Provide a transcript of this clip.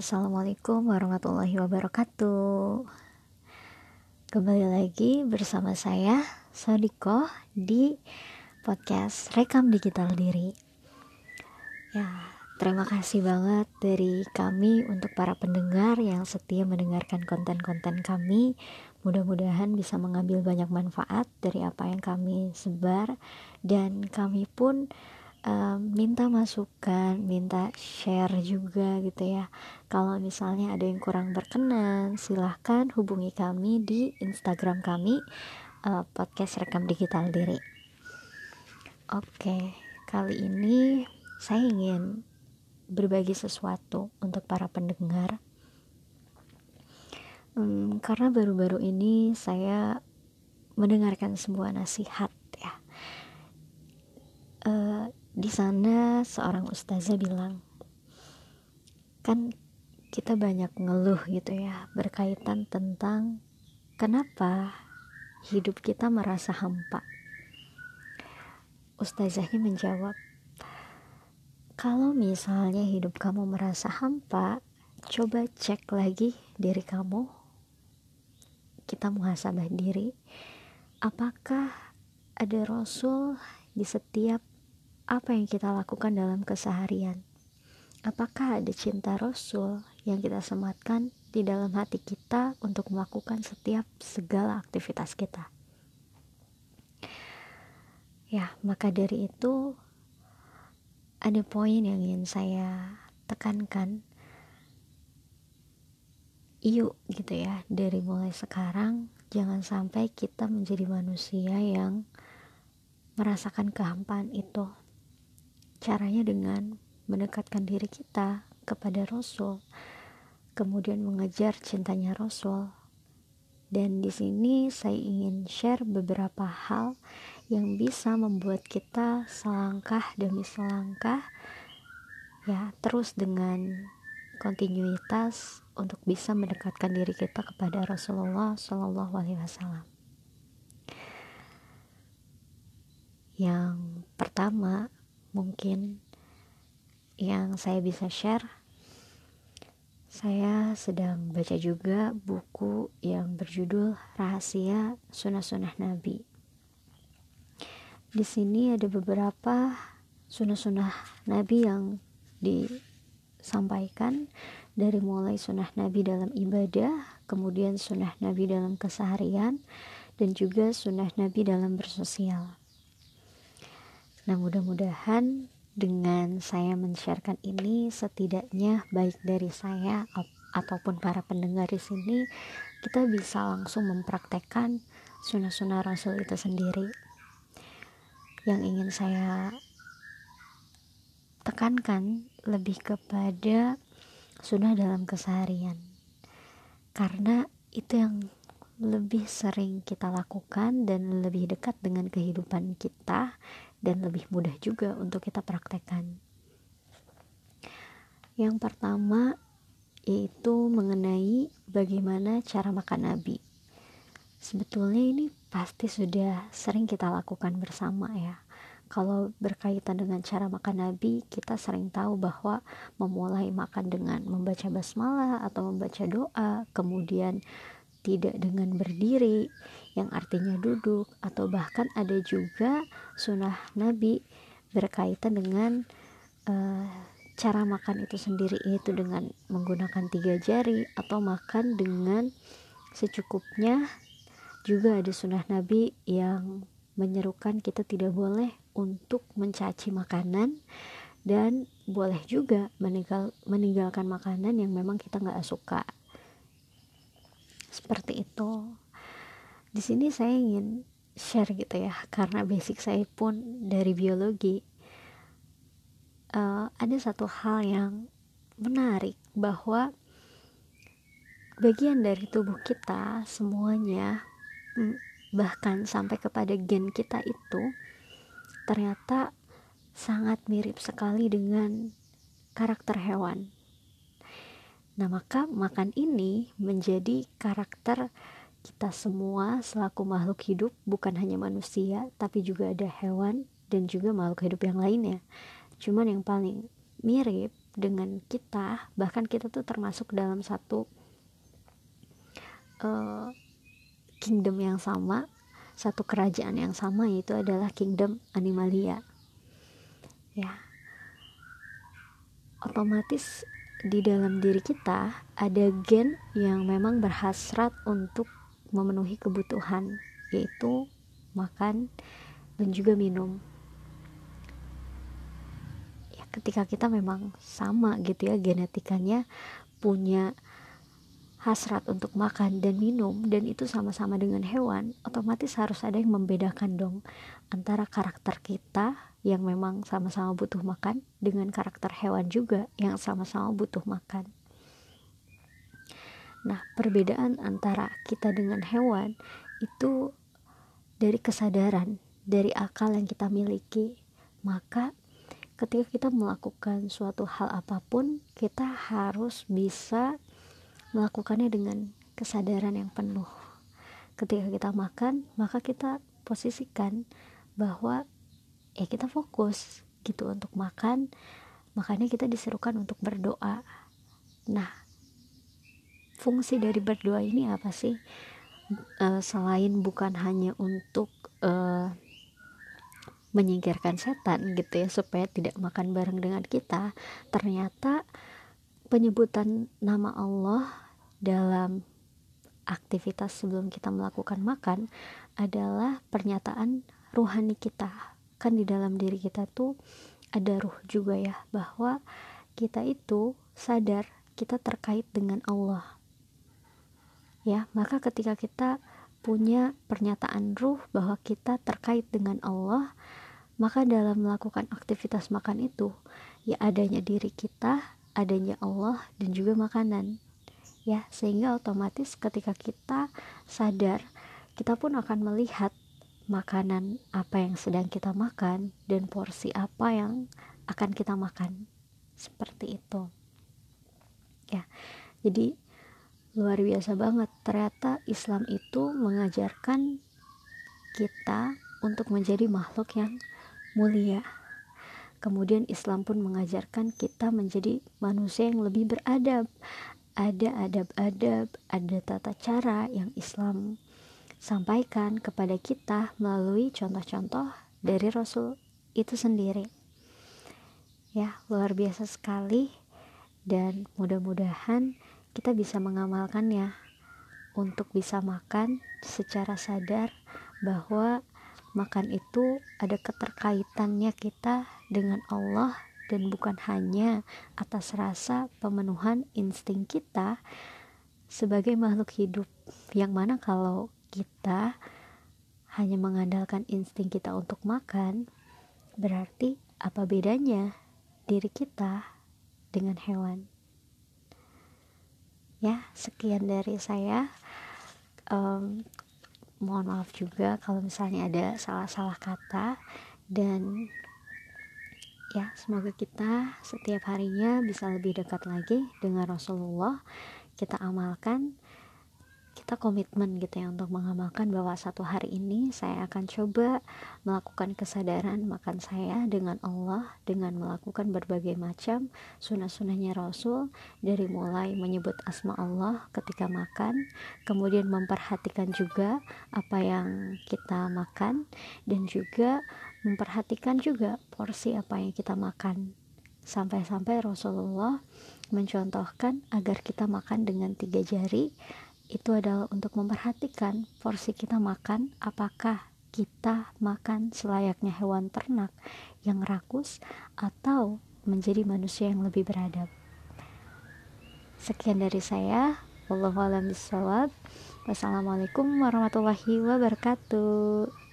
Assalamualaikum warahmatullahi wabarakatuh. Kembali lagi bersama saya Sodiko di podcast Rekam Digital Diri. Ya, terima kasih banget dari kami untuk para pendengar yang setia mendengarkan konten-konten kami. Mudah-mudahan bisa mengambil banyak manfaat dari apa yang kami sebar. Dan kami pun um, minta masukan, minta share juga gitu ya. Kalau misalnya ada yang kurang berkenan, silahkan hubungi kami di Instagram kami uh, podcast rekam digital diri. Oke, kali ini saya ingin berbagi sesuatu untuk para pendengar. Um, karena baru-baru ini saya mendengarkan sebuah nasihat ya. Uh, di sana seorang ustazah bilang kan kita banyak ngeluh gitu ya berkaitan tentang kenapa hidup kita merasa hampa. Ustazahnya menjawab kalau misalnya hidup kamu merasa hampa coba cek lagi diri kamu. Kita muhasabah diri. Apakah ada rasul di setiap apa yang kita lakukan dalam keseharian. Apakah ada cinta Rasul yang kita sematkan di dalam hati kita untuk melakukan setiap segala aktivitas kita? Ya, maka dari itu ada poin yang ingin saya tekankan. Yuk gitu ya, dari mulai sekarang jangan sampai kita menjadi manusia yang merasakan kehampaan itu Caranya dengan mendekatkan diri kita kepada Rasul, kemudian mengejar cintanya Rasul. Dan di sini saya ingin share beberapa hal yang bisa membuat kita selangkah demi selangkah ya terus dengan kontinuitas untuk bisa mendekatkan diri kita kepada Rasulullah Shallallahu Alaihi Wasallam. Yang pertama mungkin yang saya bisa share saya sedang baca juga buku yang berjudul Rahasia Sunnah-Sunnah Nabi. Di sini ada beberapa sunnah-sunnah Nabi yang disampaikan dari mulai sunnah Nabi dalam ibadah, kemudian sunnah Nabi dalam keseharian, dan juga sunnah Nabi dalam bersosial. Nah, mudah-mudahan dengan saya men-sharekan ini setidaknya baik dari saya ataupun para pendengar di sini kita bisa langsung mempraktekkan sunnah-sunnah Rasul itu sendiri. Yang ingin saya tekankan lebih kepada sunnah dalam keseharian. Karena itu yang lebih sering kita lakukan dan lebih dekat dengan kehidupan kita dan lebih mudah juga untuk kita praktekkan. Yang pertama yaitu mengenai bagaimana cara makan Nabi. Sebetulnya ini pasti sudah sering kita lakukan bersama ya. Kalau berkaitan dengan cara makan Nabi, kita sering tahu bahwa memulai makan dengan membaca basmalah atau membaca doa, kemudian tidak dengan berdiri yang artinya duduk atau bahkan ada juga sunnah Nabi berkaitan dengan uh, cara makan itu sendiri yaitu dengan menggunakan tiga jari atau makan dengan secukupnya. Juga ada sunnah Nabi yang menyerukan kita tidak boleh untuk mencaci makanan dan boleh juga meninggal, meninggalkan makanan yang memang kita nggak suka seperti itu. Di sini saya ingin share gitu ya karena basic saya pun dari biologi uh, ada satu hal yang menarik bahwa bagian dari tubuh kita semuanya bahkan sampai kepada gen kita itu ternyata sangat mirip sekali dengan karakter hewan Nah, maka makan ini menjadi karakter kita semua selaku makhluk hidup, bukan hanya manusia, tapi juga ada hewan dan juga makhluk hidup yang lainnya. Cuman yang paling mirip dengan kita bahkan kita tuh termasuk dalam satu uh, kingdom yang sama satu kerajaan yang sama yaitu adalah kingdom animalia ya otomatis di dalam diri kita ada gen yang memang berhasrat untuk memenuhi kebutuhan yaitu makan dan juga minum. Ya ketika kita memang sama gitu ya genetikanya punya hasrat untuk makan dan minum dan itu sama-sama dengan hewan otomatis harus ada yang membedakan dong antara karakter kita yang memang sama-sama butuh makan dengan karakter hewan juga yang sama-sama butuh makan nah perbedaan antara kita dengan hewan itu dari kesadaran dari akal yang kita miliki maka ketika kita melakukan suatu hal apa pun kita harus bisa melakukannya dengan kesadaran yang penuh. Ketika kita makan, maka kita posisikan bahwa ya kita fokus gitu untuk makan. Makanya kita diserukan untuk berdoa. Nah, fungsi dari berdoa ini apa sih? Uh, selain bukan hanya untuk uh, menyingkirkan setan gitu ya supaya tidak makan bareng dengan kita ternyata penyebutan nama Allah dalam aktivitas sebelum kita melakukan makan adalah pernyataan ruhani kita. Kan di dalam diri kita tuh ada ruh juga ya, bahwa kita itu sadar kita terkait dengan Allah. Ya, maka ketika kita punya pernyataan ruh bahwa kita terkait dengan Allah, maka dalam melakukan aktivitas makan itu ya adanya diri kita adanya Allah dan juga makanan ya sehingga otomatis ketika kita sadar kita pun akan melihat makanan apa yang sedang kita makan dan porsi apa yang akan kita makan. Seperti itu. Ya jadi luar biasa banget. Ternyata Islam itu mengajarkan kita untuk menjadi makhluk yang mulia. Kemudian Islam pun mengajarkan kita menjadi manusia yang lebih beradab. Ada adab-adab, ada tata cara yang Islam sampaikan kepada kita melalui contoh-contoh dari Rasul itu sendiri. Ya, luar biasa sekali dan mudah-mudahan kita bisa mengamalkannya untuk bisa makan secara sadar bahwa makan itu ada keterkaitannya kita dengan Allah dan bukan hanya atas rasa pemenuhan insting kita sebagai makhluk hidup yang mana kalau kita hanya mengandalkan insting kita untuk makan berarti apa bedanya diri kita dengan hewan? Ya sekian dari saya. Um, mohon maaf juga kalau misalnya ada salah-salah kata. Dan ya semoga kita setiap harinya bisa lebih dekat lagi dengan Rasulullah. Kita amalkan kita komitmen gitu ya untuk mengamalkan bahwa satu hari ini saya akan coba melakukan kesadaran makan saya dengan Allah dengan melakukan berbagai macam sunnah-sunnahnya Rasul dari mulai menyebut asma Allah ketika makan kemudian memperhatikan juga apa yang kita makan dan juga memperhatikan juga porsi apa yang kita makan. Sampai-sampai Rasulullah mencontohkan agar kita makan dengan tiga jari itu adalah untuk memperhatikan porsi kita makan apakah kita makan selayaknya hewan ternak yang rakus atau menjadi manusia yang lebih beradab. Sekian dari saya. Wassalamualaikum warahmatullahi wabarakatuh.